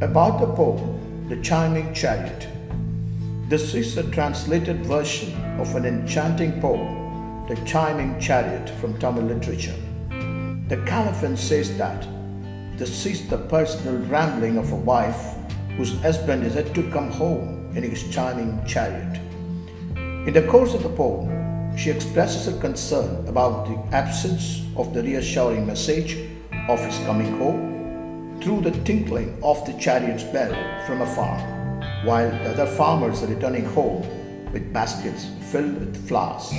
About the poem, The Chiming Chariot. This is a translated version of an enchanting poem, The Chiming Chariot, from Tamil literature. The colophon says that this is the personal rambling of a wife whose husband is yet to come home in his chiming chariot. In the course of the poem, she expresses her concern about the absence of the reassuring message of his coming home through the tinkling of the chariot's bell from afar, while the other farmers are returning home with baskets filled with flowers.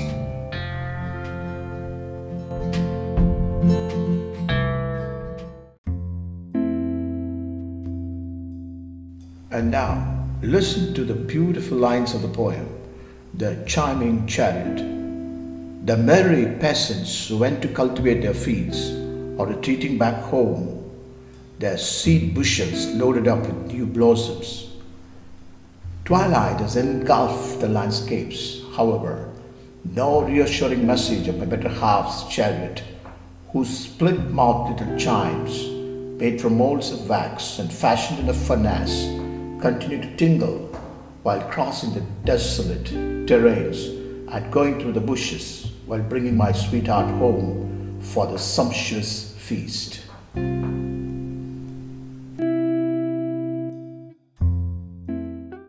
And now, listen to the beautiful lines of the poem, The Chiming Chariot. The merry peasants who went to cultivate their fields are retreating back home their seed bushels loaded up with new blossoms. Twilight has engulfed the landscapes, however, no reassuring message of my better half's chariot, whose split mouthed little chimes, made from molds of wax and fashioned in a furnace, continue to tingle while crossing the desolate terrains and going through the bushes while bringing my sweetheart home for the sumptuous feast.